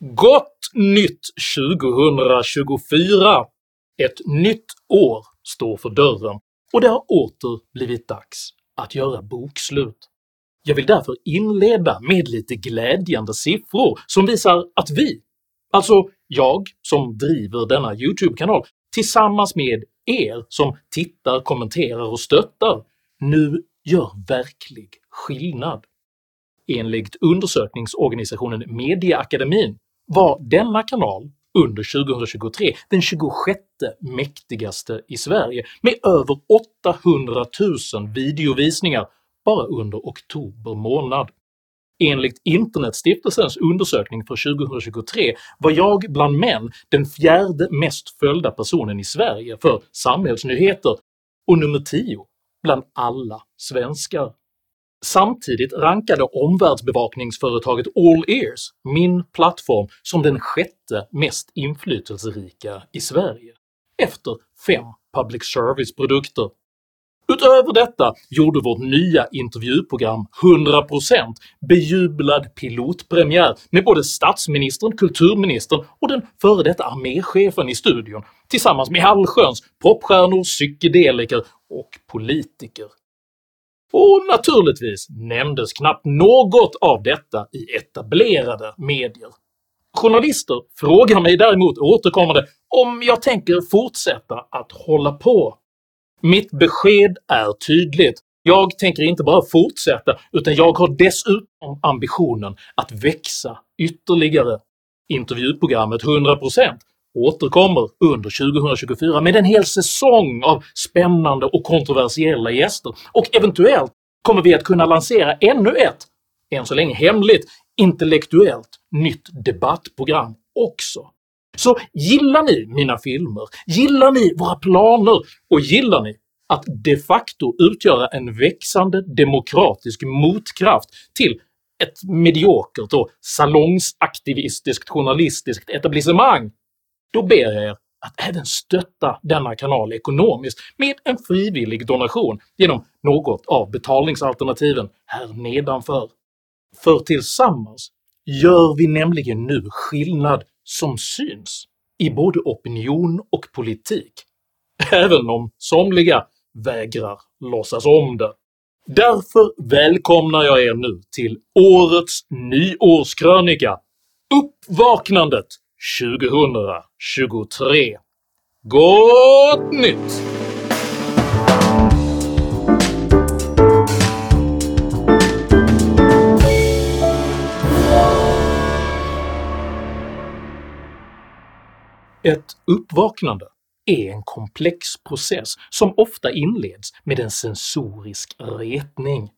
Gott nytt 2024! Ett nytt år står för dörren och det har åter blivit dags att göra bokslut. Jag vill därför inleda med lite glädjande siffror som visar att vi, alltså jag som driver denna YouTube-kanal, tillsammans med er som tittar, kommenterar och stöttar, nu gör verklig skillnad. Enligt undersökningsorganisationen Mediaakademin var denna kanal under 2023 den 26 mäktigaste i Sverige med över 800 000 videovisningar bara under oktober månad. Enligt Internetstiftelsens undersökning för 2023 var jag bland män den fjärde mest följda personen i Sverige för samhällsnyheter och nummer 10 bland alla svenskar. Samtidigt rankade omvärldsbevakningsföretaget All Ears min plattform som den sjätte mest inflytelserika i Sverige, efter fem public service-produkter. Utöver detta gjorde vårt nya intervjuprogram 100% bejublad pilotpremiär med både statsministern, kulturministern och den före detta arméchefen i studion tillsammans med allsköns popstjärnor, psykedeliker och politiker. Och naturligtvis nämndes knappt något av detta i etablerade medier. Journalister frågar mig däremot återkommande om jag tänker fortsätta att hålla på. Mitt besked är tydligt, jag tänker inte bara fortsätta utan jag har dessutom ambitionen att växa ytterligare. Intervjuprogrammet 100% återkommer under 2024 med en hel säsong av spännande och kontroversiella gäster, och eventuellt kommer vi att kunna lansera ännu ett, än så länge hemligt, intellektuellt nytt debattprogram också. Så gillar ni mina filmer, gillar ni våra planer och gillar ni att de facto utgöra en växande demokratisk motkraft till ett mediokert och salongsaktivistiskt journalistiskt etablissemang då ber jag er att även stötta denna kanal ekonomiskt med en frivillig donation genom något av betalningsalternativen här nedanför. För tillsammans gör vi nämligen nu skillnad som syns i både opinion och politik, även om somliga vägrar låtsas om det. Därför välkomnar jag er nu till årets nyårskrönika “Uppvaknandet 2023. Gott nytt! Ett uppvaknande är en komplex process som ofta inleds med en sensorisk retning.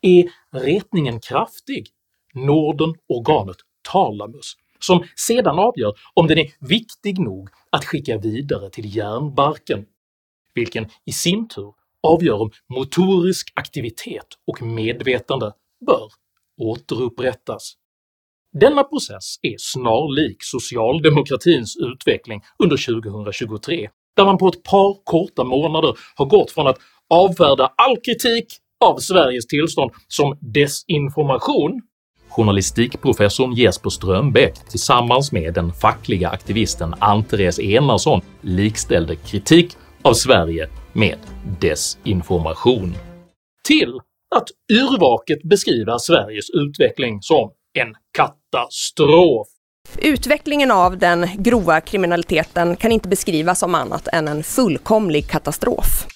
Är retningen kraftig når den organet talamus som sedan avgör om den är viktig nog att skicka vidare till hjärnbarken, vilken i sin tur avgör om motorisk aktivitet och medvetande bör återupprättas. Denna process är snarlik socialdemokratins utveckling under 2023, där man på ett par korta månader har gått från att avfärda all kritik av Sveriges tillstånd som desinformation Journalistikprofessorn Jesper Strömbäck tillsammans med den fackliga aktivisten Ann-Therese Enarsson likställde kritik av Sverige med desinformation, till att yrvaket beskriva Sveriges utveckling som en katastrof. Utvecklingen av den grova kriminaliteten kan inte beskrivas som annat än en fullkomlig katastrof.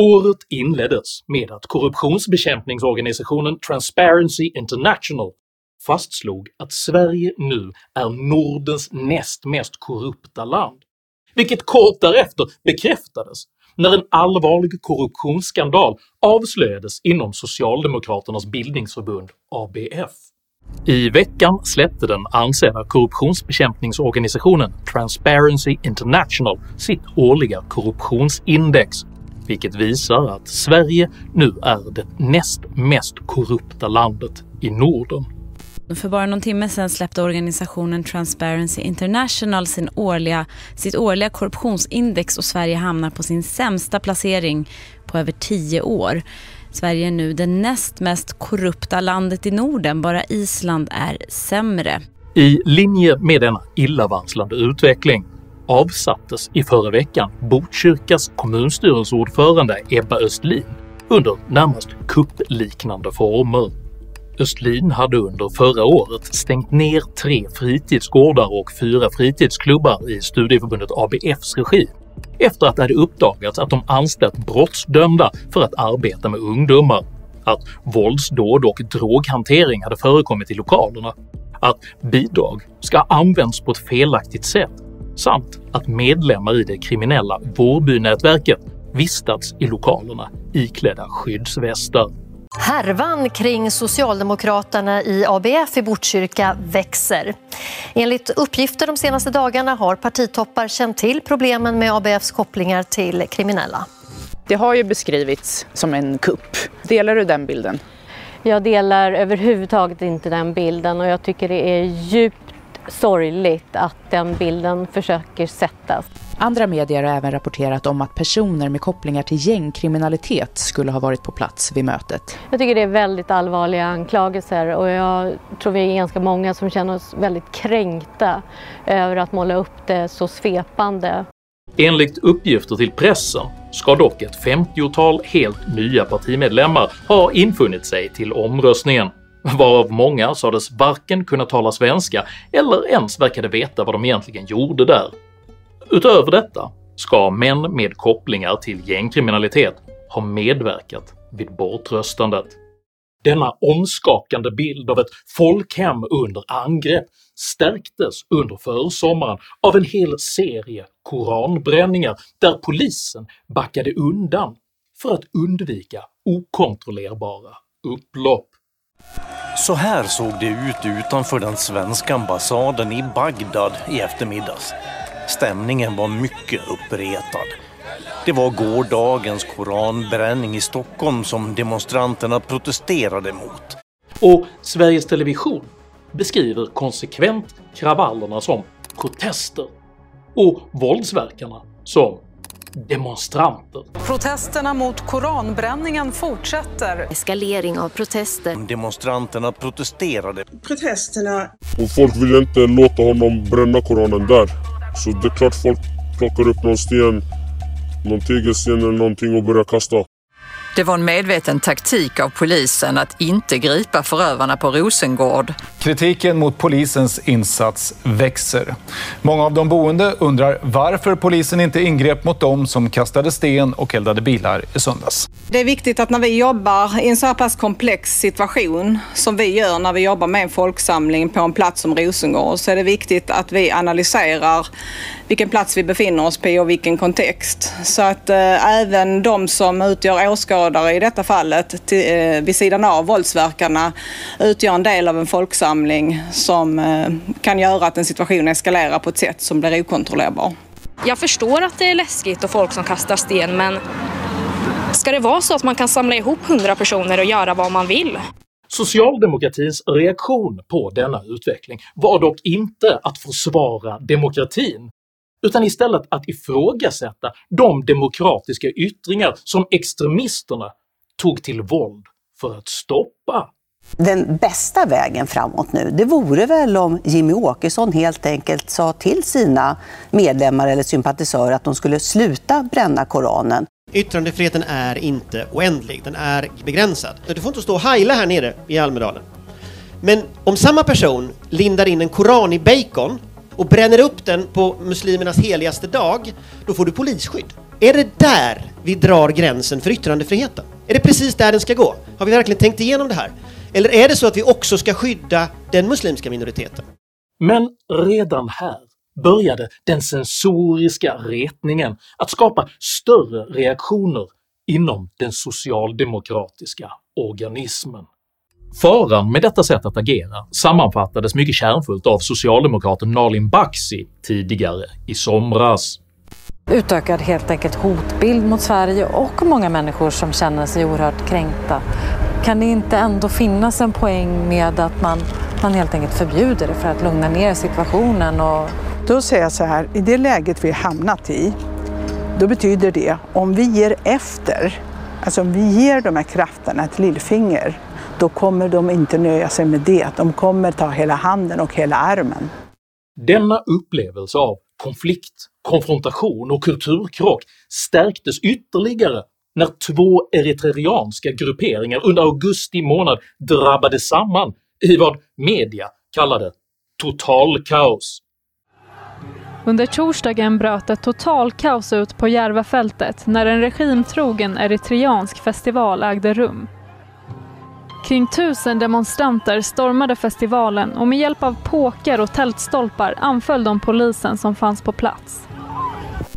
Året inleddes med att korruptionsbekämpningsorganisationen Transparency International fastslog att Sverige nu är Nordens näst mest korrupta land, vilket kort därefter bekräftades när en allvarlig korruptionsskandal avslöjades inom Socialdemokraternas bildningsförbund ABF. I veckan släppte den ansedda korruptionsbekämpningsorganisationen Transparency International sitt årliga korruptionsindex vilket visar att Sverige nu är det näst mest korrupta landet i Norden. För bara någon timme sedan släppte organisationen Transparency International sin årliga, sitt årliga korruptionsindex och Sverige hamnar på sin sämsta placering på över tio år. Sverige är nu det näst mest korrupta landet i Norden, bara Island är sämre. I linje med denna illavarslande utveckling avsattes i förra veckan Botkyrkas kommunstyrelseordförande Ebba Östlin under närmast kuppliknande former. Östlin hade under förra året stängt ner tre fritidsgårdar och fyra fritidsklubbar i studieförbundet ABFs regi efter att det hade uppdagats att de anställt brottsdömda för att arbeta med ungdomar, att våldsdåd och droghantering hade förekommit i lokalerna, att bidrag ska ha använts på ett felaktigt sätt samt att medlemmar i det kriminella Vårbynätverket vistats i lokalerna iklädda skyddsvästar. Härvan kring Socialdemokraterna i ABF i Botkyrka växer. Enligt uppgifter de senaste dagarna har partitoppar känt till problemen med ABFs kopplingar till kriminella. Det har ju beskrivits som en kupp. Delar du den bilden? Jag delar överhuvudtaget inte den bilden och jag tycker det är djupt sorgligt att den bilden försöker sättas. Andra medier har även rapporterat om att personer med kopplingar till gängkriminalitet skulle ha varit på plats vid mötet. Jag tycker det är väldigt allvarliga anklagelser och jag tror vi är ganska många som känner oss väldigt kränkta över att måla upp det så svepande. Enligt uppgifter till pressen ska dock ett 50-tal helt nya partimedlemmar ha infunnit sig till omröstningen, varav många sades varken kunna tala svenska eller ens verkade veta vad de egentligen gjorde där. Utöver detta ska män med kopplingar till gängkriminalitet ha medverkat vid bortröstandet. Denna omskakande bild av ett folkhem under angrepp stärktes under försommaren av en hel serie koranbränningar där polisen backade undan för att undvika okontrollerbara upplopp. Så här såg det ut utanför den svenska ambassaden i Bagdad i eftermiddags. Stämningen var mycket uppretad. Det var gårdagens koranbränning i Stockholm som demonstranterna protesterade mot. Och Sveriges Television beskriver konsekvent kravallerna som protester och våldsverkarna som demonstranter. Protesterna mot koranbränningen fortsätter. Eskalering av protester. Demonstranterna protesterade. Protesterna. Och folk vill inte låta honom bränna koranen där. Så det är klart folk plockar upp någon sten, någon tegelsten eller någonting och börjar kasta. Det var en medveten taktik av polisen att inte gripa förövarna på Rosengård. Kritiken mot polisens insats växer. Många av de boende undrar varför polisen inte ingrep mot dem som kastade sten och eldade bilar i söndags. Det är viktigt att när vi jobbar i en så här pass komplex situation som vi gör när vi jobbar med en folksamling på en plats som Rosengård så är det viktigt att vi analyserar vilken plats vi befinner oss på och vilken kontext. Så att eh, även de som utgör åskådare i detta fallet till, eh, vid sidan av våldsverkarna utgör en del av en folksamling som eh, kan göra att en situation eskalerar på ett sätt som blir okontrollerbar. Jag förstår att det är läskigt och folk som kastar sten men ska det vara så att man kan samla ihop hundra personer och göra vad man vill? Socialdemokratins reaktion på denna utveckling var dock inte att försvara demokratin utan istället att ifrågasätta de demokratiska yttringar som extremisterna tog till våld för att stoppa. Den bästa vägen framåt nu, det vore väl om Jimmy Åkesson helt enkelt sa till sina medlemmar eller sympatisörer att de skulle sluta bränna Koranen. Yttrandefriheten är inte oändlig, den är begränsad. Du får inte stå och heila här nere i Almedalen. Men om samma person lindar in en koran i bacon och bränner upp den på muslimernas heligaste dag, då får du polisskydd. Är det där vi drar gränsen för yttrandefriheten? Är det precis där den ska gå? Har vi verkligen tänkt igenom det här? Eller är det så att vi också ska skydda den muslimska minoriteten? Men redan här började den sensoriska retningen att skapa större reaktioner inom den socialdemokratiska organismen. Faran med detta sätt att agera sammanfattades mycket kärnfullt av socialdemokraten Nalin Baksi tidigare i somras. Utökad helt enkelt hotbild mot Sverige och många människor som känner sig oerhört kränkta. Kan det inte ändå finnas en poäng med att man man helt enkelt förbjuder det för att lugna ner situationen. Och... Då säger jag så här, i det läget vi hamnat i, då betyder det om vi ger efter, alltså om vi ger de här krafterna ett lillfinger, då kommer de inte nöja sig med det. De kommer ta hela handen och hela armen. Denna upplevelse av konflikt, konfrontation och kulturkrock stärktes ytterligare när två eritreanska grupperingar under augusti månad drabbade samman i vad media kallade “totalkaos”. Under torsdagen bröt ett totalkaos ut på Järvafältet när en regimtrogen eritreansk festival ägde rum. Kring tusen demonstranter stormade festivalen och med hjälp av påkar och tältstolpar anföll de polisen som fanns på plats.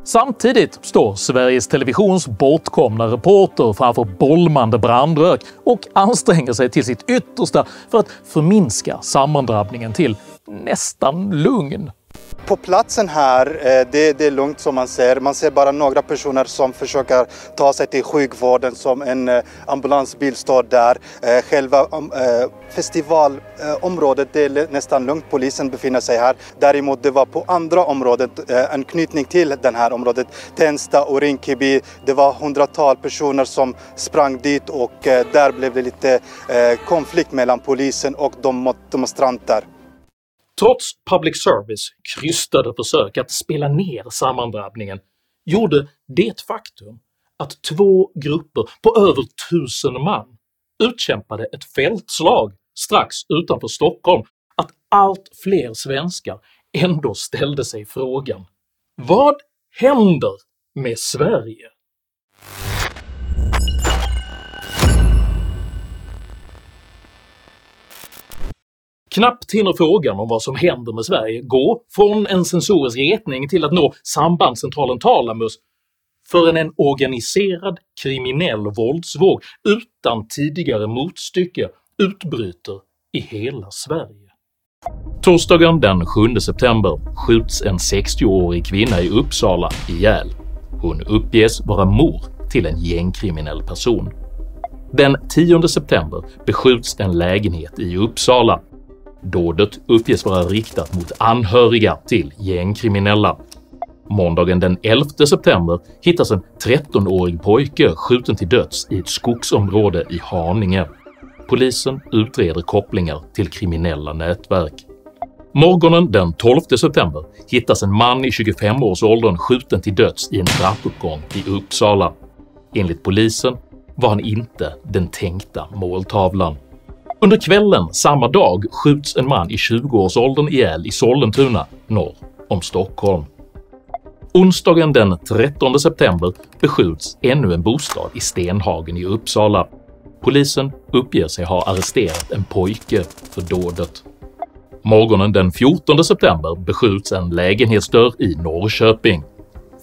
Samtidigt står Sveriges Televisions bortkomna reporter framför bolmande brandrök och anstränger sig till sitt yttersta för att förminska sammandrabbningen till nästan lugn. På platsen här, eh, det, det, är lugnt som man ser. Man ser bara några personer som försöker ta sig till sjukvården som en eh, ambulansbil står där. Eh, själva festivalområdet det är nästan lugnt, polisen befinner sig här. Däremot det var på andra området, anknytning till det här området, Tensta och Rinkeby. Det var hundratal personer som sprang dit och där blev det lite konflikt mellan polisen och de demonstranter. Trots public service krystade försök att spela ner sammandrabbningen gjorde det faktum att två grupper på över tusen man utkämpade ett fältslag strax utanför Stockholm att allt fler svenskar ändå ställde sig frågan “Vad händer med Sverige?” Knappt hinner frågan om vad som händer med Sverige gå från en sensorisk retning till att nå sambandscentralen Talamus förrän en organiserad kriminell våldsvåg utan tidigare motstycke utbryter i hela Sverige. Torsdagen den 7 september skjuts en 60-årig kvinna i Uppsala ihjäl. Hon uppges vara mor till en gängkriminell person. Den 10 september beskjuts en lägenhet i Uppsala Dådet uppges vara riktat mot anhöriga till gängkriminella. Måndagen den 11 september hittas en 13-årig pojke skjuten till döds i ett skogsområde i Haninge. Polisen utreder kopplingar till kriminella nätverk. Morgonen den 12 september hittas en man i 25-årsåldern skjuten till döds i en trappuppgång i Uppsala. Enligt polisen var han inte den tänkta måltavlan. Under kvällen samma dag skjuts en man i 20-årsåldern ihjäl i Sollentuna norr om Stockholm. Onsdagen den 13 september beskjuts ännu en bostad i Stenhagen i Uppsala. Polisen uppger sig ha arresterat en pojke för dådet. Morgonen den 14 september beskjuts en lägenhetsdörr i Norrköping.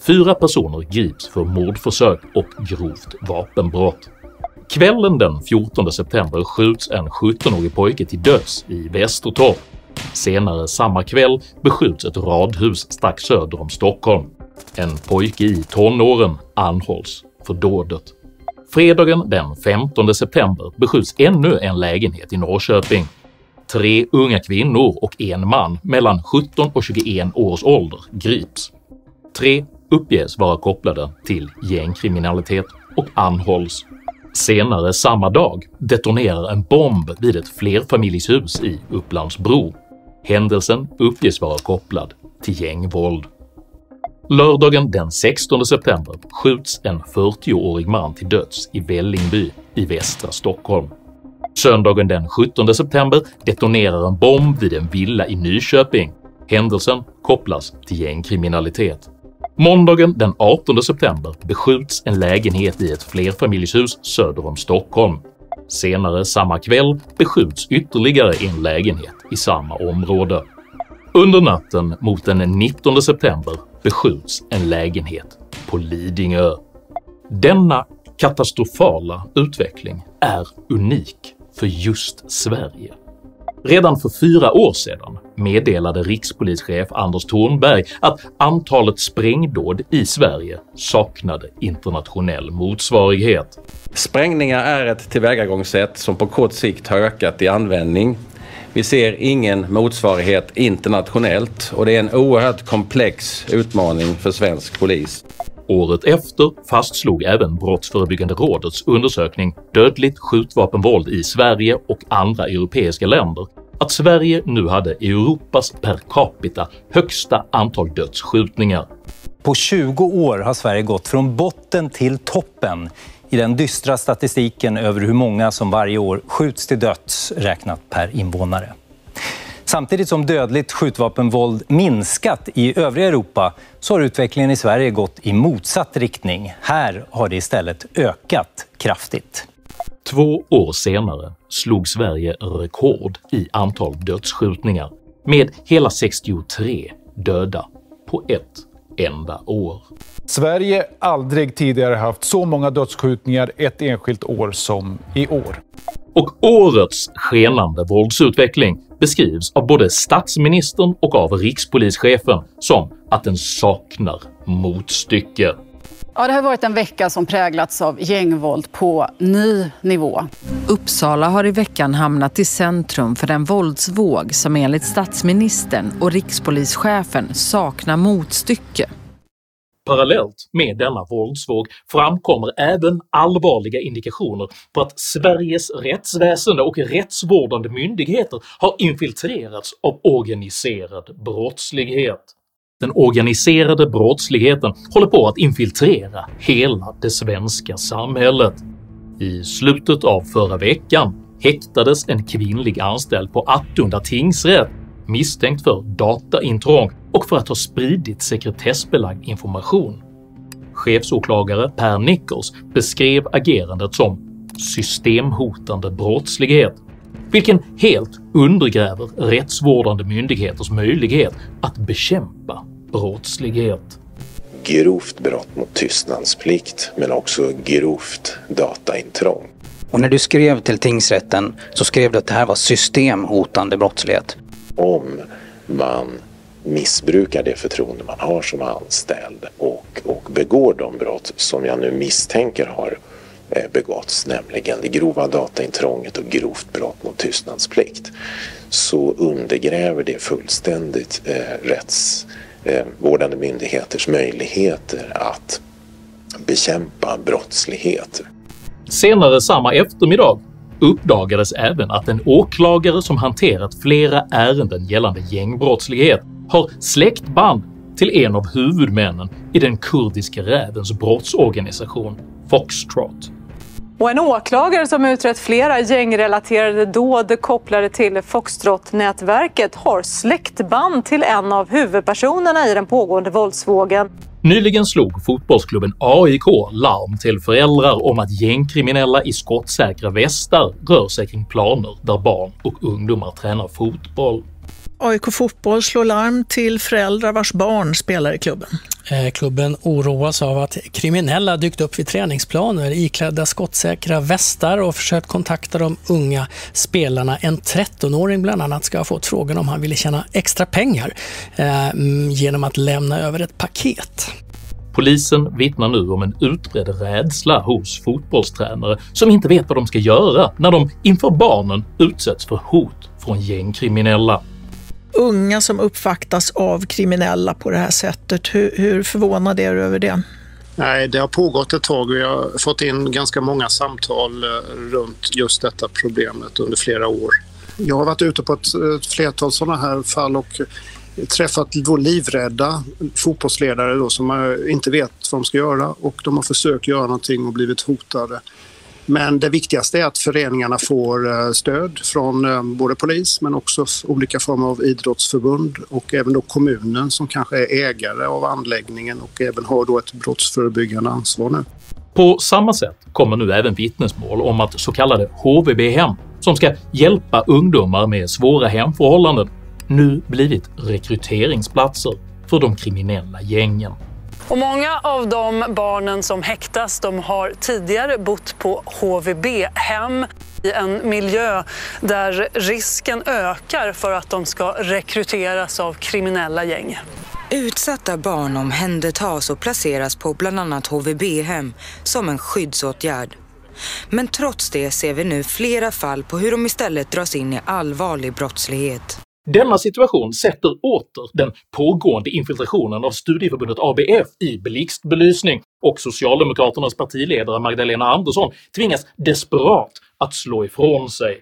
Fyra personer grips för mordförsök och grovt vapenbrott. Kvällen den 14 september skjuts en 17-årig pojke till döds i Västertorp. Senare samma kväll beskjuts ett radhus strax söder om Stockholm. En pojke i tonåren anhålls för dådet. Fredagen den 15 september beskjuts ännu en lägenhet i Norrköping. Tre unga kvinnor och en man mellan 17 och 21 års ålder grips. Tre uppges vara kopplade till gängkriminalitet och anhålls Senare samma dag detonerar en bomb vid ett flerfamiljshus i Upplandsbro. Händelsen uppges vara kopplad till gängvåld. Lördagen den 16 september skjuts en 40-årig man till döds i Vällingby i västra Stockholm. Söndagen den 17 september detonerar en bomb vid en villa i Nyköping. Händelsen kopplas till gängkriminalitet. Måndagen den 18 september beskjuts en lägenhet i ett flerfamiljshus söder om Stockholm. Senare samma kväll beskjuts ytterligare en lägenhet i samma område. Under natten mot den 19 september beskjuts en lägenhet på Lidingö. Denna katastrofala utveckling är unik för just Sverige. Redan för fyra år sedan meddelade rikspolischef Anders Thornberg att antalet sprängdåd i Sverige saknade internationell motsvarighet. Sprängningar är ett tillvägagångssätt som på kort sikt har ökat i användning Vi ser ingen motsvarighet internationellt och det är en oerhört komplex utmaning för svensk polis. Året efter fastslog även Brottsförebyggande rådets undersökning “Dödligt skjutvapenvåld i Sverige och andra europeiska länder” att Sverige nu hade Europas per capita högsta antal dödsskjutningar. På 20 år har Sverige gått från botten till toppen i den dystra statistiken över hur många som varje år skjuts till döds räknat per invånare. Samtidigt som dödligt skjutvapenvåld minskat i övriga Europa så har utvecklingen i Sverige gått i motsatt riktning. Här har det istället ökat kraftigt. Två år senare slog Sverige rekord i antal dödsskjutningar med hela 63 döda på ett enda år. Sverige aldrig tidigare haft så många dödsskjutningar ett enskilt år som i år. Och årets skenande våldsutveckling beskrivs av både statsministern och av rikspolischefen som att den saknar motstycke. Ja, det har varit en vecka som präglats av gängvåld på ny nivå. Uppsala har i veckan hamnat i centrum för en våldsvåg som enligt statsministern och rikspolischefen saknar motstycke. Parallellt med denna våldsvåg framkommer även allvarliga indikationer på att Sveriges rättsväsende och rättsvårdande myndigheter har infiltrerats av organiserad brottslighet. Den organiserade brottsligheten håller på att infiltrera hela det svenska samhället. I slutet av förra veckan häktades en kvinnlig anställd på Attunda tingsrätt misstänkt för dataintrång och för att ha spridit sekretessbelagd information. Chefsåklagare Per Nichols beskrev agerandet som “systemhotande brottslighet” vilken helt undergräver rättsvårdande myndigheters möjlighet att bekämpa brottslighet. Grovt brott mot tystnadsplikt men också grovt dataintrång. Och när du skrev till tingsrätten så skrev du att det här var systemhotande brottslighet. Om man missbrukar det förtroende man har som anställd och, och begår de brott som jag nu misstänker har eh, begåtts, nämligen det grova dataintrånget och grovt brott mot tystnadsplikt, så undergräver det fullständigt eh, rättsvårdande eh, myndigheters möjligheter att bekämpa brottslighet. Senare samma eftermiddag uppdagades även att en åklagare som hanterat flera ärenden gällande gängbrottslighet har släktband till en av huvudmännen i den kurdiska rävens brottsorganisation Foxtrot. Och en åklagare som utrett flera gängrelaterade dåd kopplade till Foxtrot-nätverket har släktband till en av huvudpersonerna i den pågående våldsvågen. Nyligen slog fotbollsklubben AIK larm till föräldrar om att gängkriminella i skottsäkra västar rör sig kring planer där barn och ungdomar tränar fotboll. AIK Fotboll slår larm till föräldrar vars barn spelar i klubben. Eh, klubben oroas av att kriminella dykt upp vid träningsplaner iklädda skottsäkra västar och försökt kontakta de unga spelarna. En 13-åring bland annat ska ha fått frågan om han ville tjäna extra pengar eh, genom att lämna över ett paket. Polisen vittnar nu om en utbredd rädsla hos fotbollstränare som inte vet vad de ska göra när de inför barnen utsätts för hot från gängkriminella unga som uppvaktas av kriminella på det här sättet. Hur, hur förvånad är du över det? Nej, det har pågått ett tag och jag har fått in ganska många samtal eh, runt just detta problemet under flera år. Jag har varit ute på ett, ett flertal sådana här fall och träffat livrädda fotbollsledare då som eh, inte vet vad de ska göra och de har försökt göra någonting och blivit hotade. Men det viktigaste är att föreningarna får eh, stöd från eh, både polis men också olika former av idrottsförbund och även då kommunen som kanske är ägare av anläggningen och även har då ett brottsförebyggande ansvar nu. På samma sätt kommer nu även vittnesmål om att så kallade HVB-hem, som ska hjälpa ungdomar med svåra hemförhållanden, nu blivit rekryteringsplatser för de kriminella gängen. Och många av de barnen som häktas de har tidigare bott på HVB-hem i en miljö där risken ökar för att de ska rekryteras av kriminella gäng. Utsatta barn omhändertas och placeras på bland annat HVB-hem som en skyddsåtgärd. Men trots det ser vi nu flera fall på hur de istället dras in i allvarlig brottslighet. Denna situation sätter åter den pågående infiltrationen av studieförbundet ABF i blixtbelysning och socialdemokraternas partiledare Magdalena Andersson tvingas desperat att slå ifrån sig.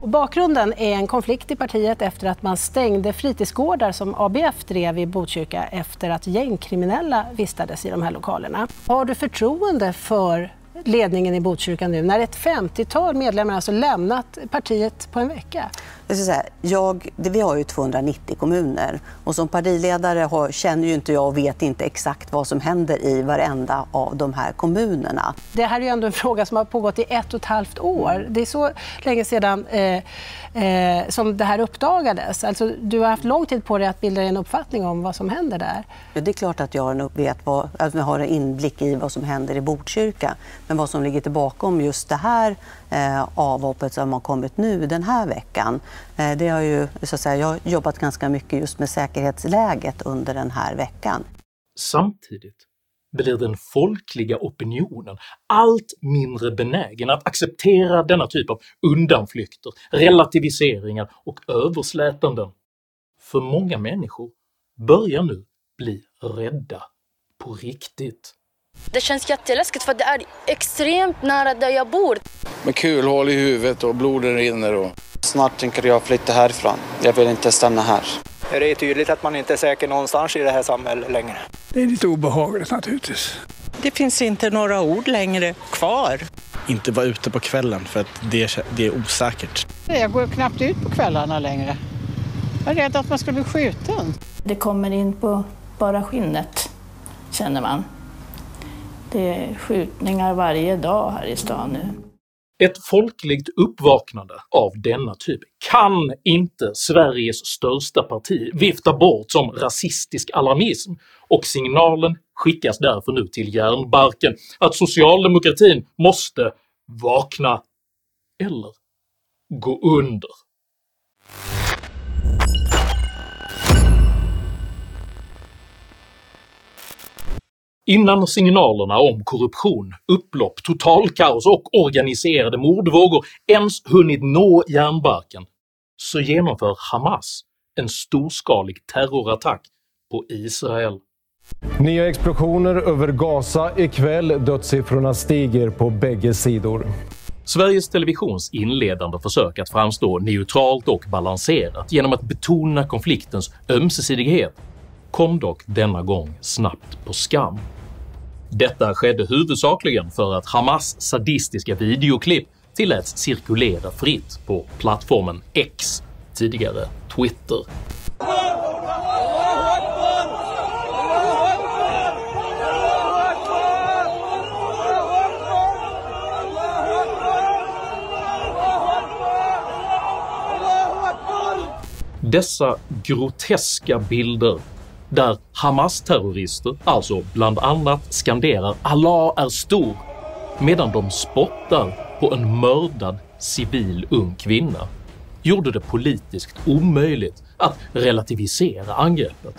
Och bakgrunden är en konflikt i partiet efter att man stängde fritidsgårdar som ABF drev i Botkyrka efter att gängkriminella vistades i de här lokalerna. Har du förtroende för ledningen i Botkyrka nu när ett 50-tal medlemmar alltså lämnat partiet på en vecka? Jag ska säga, jag, det, vi har ju 290 kommuner och som partiledare har, känner ju inte jag och vet inte exakt vad som händer i varenda av de här kommunerna. Det här är ju ändå en fråga som har pågått i ett och ett halvt år. Det är så länge sedan eh, eh, som det här uppdagades. Alltså, du har haft lång tid på dig att bilda dig en uppfattning om vad som händer där. Ja, det är klart att jag vet vad, att jag har en inblick i vad som händer i Botkyrka. Men vad som ligger till bakom just det här eh, avhoppet som har kommit nu den här veckan. Eh, det har ju, så att säga, jag har jobbat ganska mycket just med säkerhetsläget under den här veckan. Samtidigt blir den folkliga opinionen allt mindre benägen att acceptera denna typ av undanflykter, relativiseringar och överslätanden. För många människor börjar nu bli rädda på riktigt. Det känns jätteläskigt för det är extremt nära där jag bor. Med kulhål i huvudet och blodet rinner. Och... Snart tänker jag flytta härifrån. Jag vill inte stanna här. Det är tydligt att man inte är säker någonstans i det här samhället längre. Det är lite obehagligt naturligtvis. Det finns inte några ord längre kvar. Inte vara ute på kvällen för att det, det är osäkert. Jag går knappt ut på kvällarna längre. Jag är rädd att man ska bli skjuten. Det kommer in på bara skinnet, känner man. Det är skjutningar varje dag här i stan nu. Ett folkligt uppvaknande av denna typ kan inte Sveriges största parti vifta bort som rasistisk alarmism, och signalen skickas därför nu till järnbarken att socialdemokratin måste vakna eller gå under. Innan signalerna om korruption, upplopp, totalkaos och organiserade mordvågor ens hunnit nå järnbarken så genomför Hamas en storskalig terrorattack på Israel. Nya explosioner över Gaza ikväll. Dödssiffrorna stiger på bägge sidor. Sveriges Televisions inledande försök att framstå neutralt och balanserat genom att betona konfliktens ömsesidighet kom dock denna gång snabbt på skam. Detta skedde huvudsakligen för att Hamas sadistiska videoklipp tilläts cirkulera fritt på plattformen X, tidigare Twitter. Dessa groteska bilder där Hamas-terrorister alltså bland annat skanderar “Allah är stor” medan de spottar på en mördad civil ung kvinna gjorde det politiskt omöjligt att relativisera angreppet.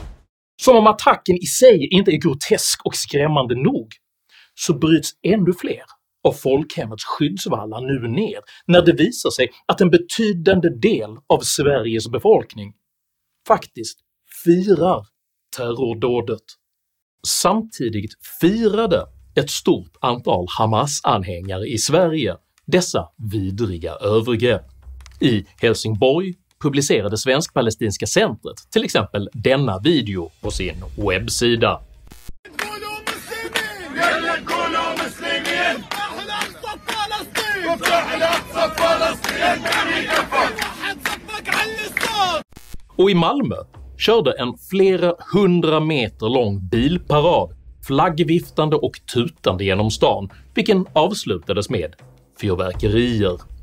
Som om attacken i sig inte är grotesk och skrämmande nog, så bryts ännu fler av folkhemmets skyddsvallar nu ner när det visar sig att en betydande del av Sveriges befolkning faktiskt firar terrordådet. Samtidigt firade ett stort antal Hamas-anhängare i Sverige dessa vidriga övergrepp. I Helsingborg publicerade Svensk-palestinska centret till exempel denna video på sin webbsida. Och i Malmö körde en flera hundra meter lång bilparad flaggviftande och tutande genom stan, vilken avslutades med fyrverkerier.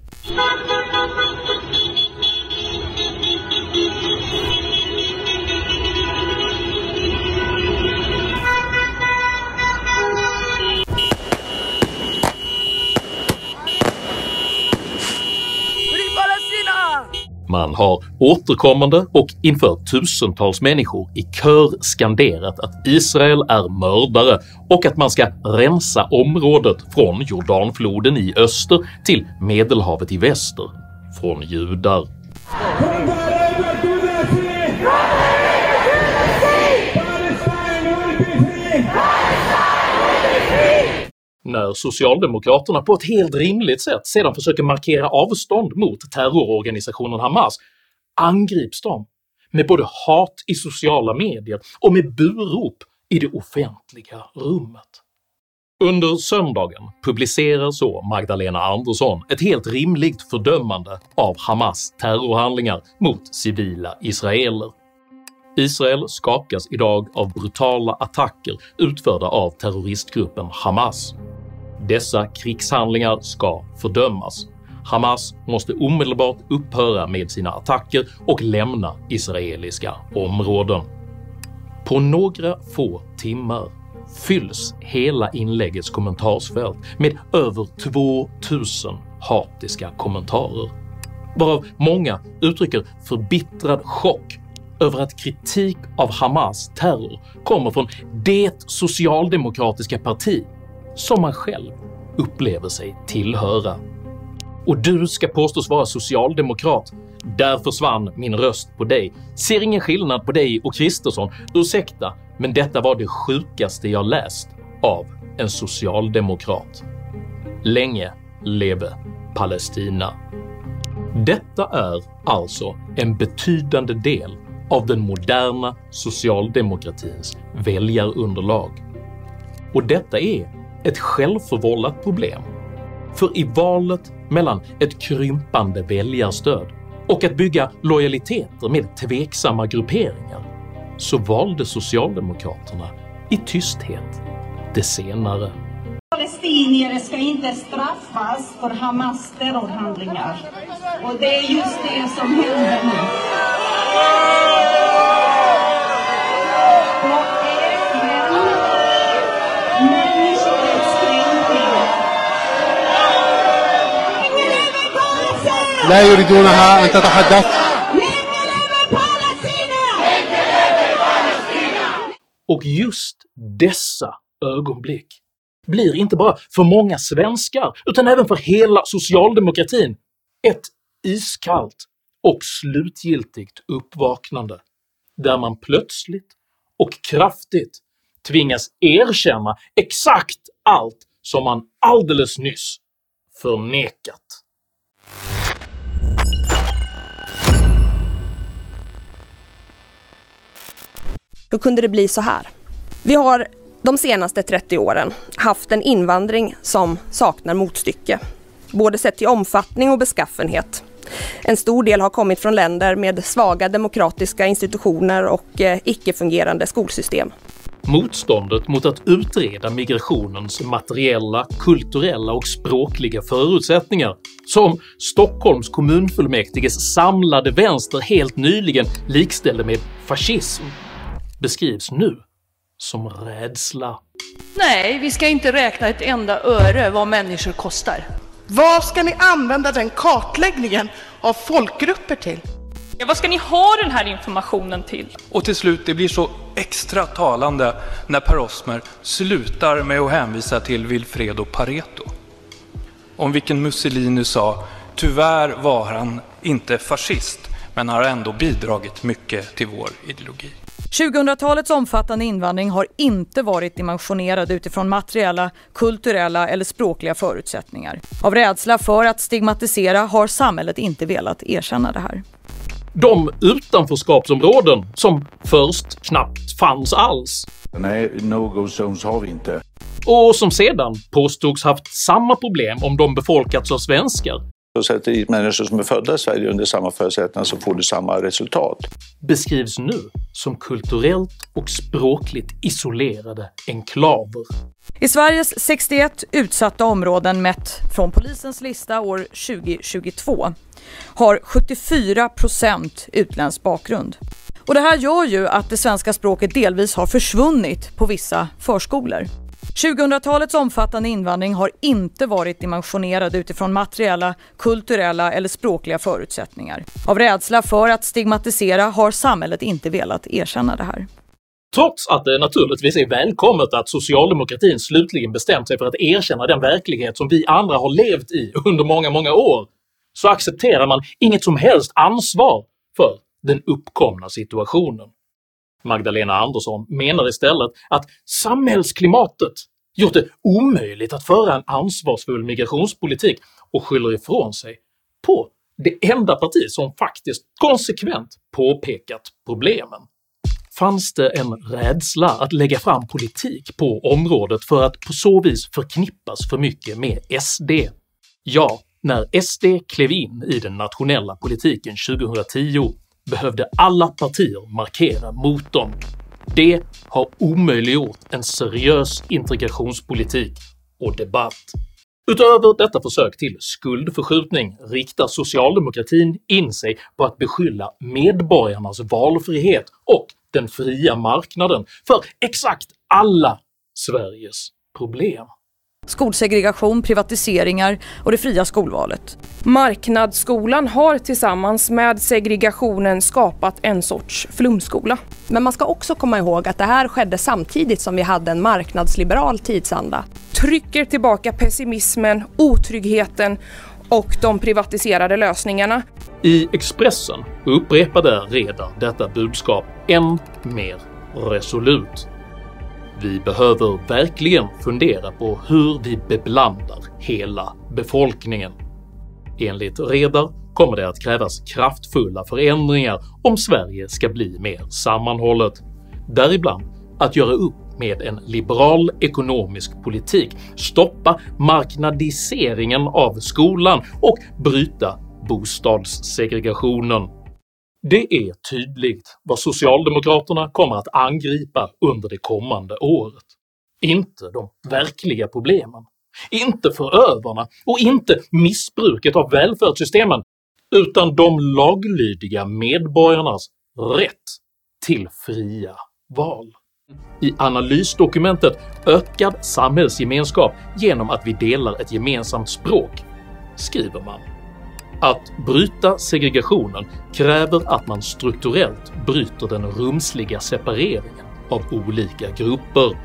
Man har återkommande och inför tusentals människor i kör skanderat att Israel är mördare och att man ska rensa området från Jordanfloden i öster till Medelhavet i väster från judar. När Socialdemokraterna på ett helt rimligt sätt sedan försöker markera avstånd mot terrororganisationen Hamas angrips de med både hat i sociala medier och med burop i det offentliga rummet. Under söndagen publicerar så Magdalena Andersson ett helt rimligt fördömande av Hamas terrorhandlingar mot civila israeler. Israel skakas idag av brutala attacker utförda av terroristgruppen Hamas. Dessa krigshandlingar ska fördömas. Hamas måste omedelbart upphöra med sina attacker och lämna israeliska områden. På några få timmar fylls hela inläggets kommentarsfält med över 2000 hatiska kommentarer, varav många uttrycker förbittrad chock över att kritik av Hamas terror kommer från det socialdemokratiska parti som man själv upplever sig tillhöra. Och du ska påstås vara socialdemokrat. Där försvann min röst på dig. Ser ingen skillnad på dig och Kristersson. Ursäkta, men detta var det sjukaste jag läst av en socialdemokrat. Länge leve Palestina. Detta är alltså en betydande del av den moderna socialdemokratins väljarunderlag. Och detta är ett självförvållat problem. För i valet mellan ett krympande väljarstöd och att bygga lojaliteter med tveksamma grupperingar så valde Socialdemokraterna i tysthet det senare. Palestinier ska inte straffas för Hamas terrorhandlingar. Och det är just det som händer nu. لا يريدونها أن تتحدث Och just dessa ögonblick blir inte bara för många svenskar utan även för hela socialdemokratin ett iskallt och slutgiltigt uppvaknande där man plötsligt och kraftigt tvingas erkänna exakt allt som man alldeles nyss förnekat. Hur kunde det bli så här? Vi har de senaste 30 åren haft en invandring som saknar motstycke, både sett till omfattning och beskaffenhet. En stor del har kommit från länder med svaga demokratiska institutioner och eh, icke-fungerande skolsystem. Motståndet mot att utreda migrationens materiella, kulturella och språkliga förutsättningar, som Stockholms kommunfullmäktiges samlade vänster helt nyligen likställde med fascism, beskrivs nu som rädsla. Nej, vi ska inte räkna ett enda öre vad människor kostar. Vad ska ni använda den kartläggningen av folkgrupper till? Ja, vad ska ni ha den här informationen till? Och till slut, det blir så extra talande när Per Osmer slutar med att hänvisa till Vilfredo Pareto. Om vilken Mussolini sa, tyvärr var han inte fascist, men har ändå bidragit mycket till vår ideologi. 2000-talets omfattande invandring har inte varit dimensionerad utifrån materiella, kulturella eller språkliga förutsättningar. Av rädsla för att stigmatisera har samhället inte velat erkänna det här. De utanförskapsområden som först knappt fanns alls Nej, no-go zones har vi inte. och som sedan påstods haft samma problem om de befolkats av svenskar Så sätter dit människor som är födda i Sverige under samma förutsättningar så får du samma resultat. beskrivs nu som kulturellt och språkligt isolerade enklaver. I Sveriges 61 utsatta områden mätt från polisens lista år 2022 har 74 procent utländsk bakgrund. Och det här gör ju att det svenska språket delvis har försvunnit på vissa förskolor. 2000-talets omfattande invandring har inte varit dimensionerad utifrån materiella, kulturella eller språkliga förutsättningar. Av rädsla för att stigmatisera har samhället inte velat erkänna det här. Trots att det naturligtvis är välkommet att socialdemokratin slutligen bestämt sig för att erkänna den verklighet som vi andra har levt i under många, många år, så accepterar man inget som helst ansvar för den uppkomna situationen. Magdalena Andersson menar istället att samhällsklimatet gjort det omöjligt att föra en ansvarsfull migrationspolitik och skyller ifrån sig på det enda parti som faktiskt konsekvent påpekat problemen. Fanns det en rädsla att lägga fram politik på området för att på så vis förknippas för mycket med SD? Ja, när SD klev in i den nationella politiken 2010 behövde alla partier markera mot dem. Det har omöjliggjort en seriös integrationspolitik och debatt. Utöver detta försök till skuldförskjutning riktar socialdemokratin in sig på att beskylla medborgarnas valfrihet och den fria marknaden för exakt alla Sveriges problem. Skolsegregation, privatiseringar och det fria skolvalet. Marknadsskolan har tillsammans med segregationen skapat en sorts flumskola. Men man ska också komma ihåg att det här skedde samtidigt som vi hade en marknadsliberal tidsanda. Trycker tillbaka pessimismen, otryggheten och de privatiserade lösningarna. I Expressen upprepade Reda detta budskap än mer resolut. Vi behöver verkligen fundera på hur vi beblandar hela befolkningen. Enligt Redar kommer det att krävas kraftfulla förändringar om Sverige ska bli mer sammanhållet, däribland att göra upp med en liberal ekonomisk politik, stoppa marknadiseringen av skolan och bryta bostadssegregationen. Det är tydligt vad socialdemokraterna kommer att angripa under det kommande året. Inte de verkliga problemen, inte förövarna och inte missbruket av välfärdssystemen, utan de laglydiga medborgarnas rätt till fria val. I analysdokumentet “Ökad samhällsgemenskap genom att vi delar ett gemensamt språk” skriver man att bryta segregationen kräver att man strukturellt bryter den rumsliga separeringen av olika grupper.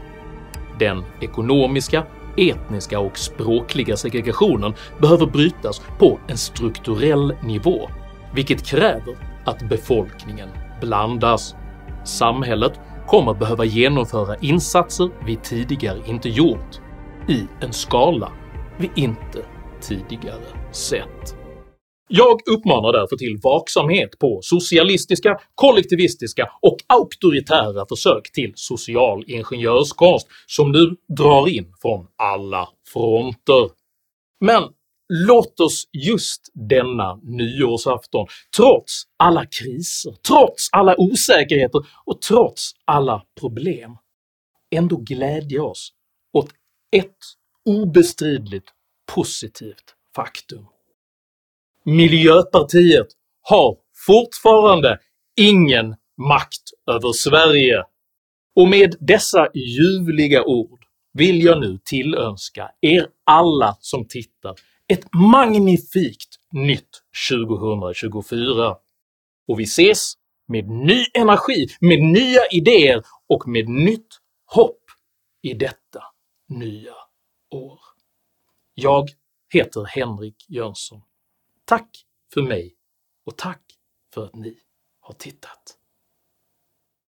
Den ekonomiska, etniska och språkliga segregationen behöver brytas på en strukturell nivå, vilket kräver att befolkningen blandas. Samhället kommer behöva genomföra insatser vi tidigare inte gjort, i en skala vi inte tidigare sett. Jag uppmanar därför till vaksamhet på socialistiska, kollektivistiska och auktoritära försök till social ingenjörskonst som nu drar in från alla fronter. Men låt oss just denna nyårsafton, trots alla kriser, trots alla osäkerheter och trots alla problem, ändå glädja oss åt ett obestridligt positivt faktum. Miljöpartiet har fortfarande ingen makt över Sverige, och med dessa ljuvliga ord vill jag nu tillönska er alla som tittar ett magnifikt nytt 2024. Och vi ses med ny energi, med nya idéer och med nytt hopp i detta nya år. Jag heter Henrik Jönsson. Tack för mig och tack för att ni har tittat!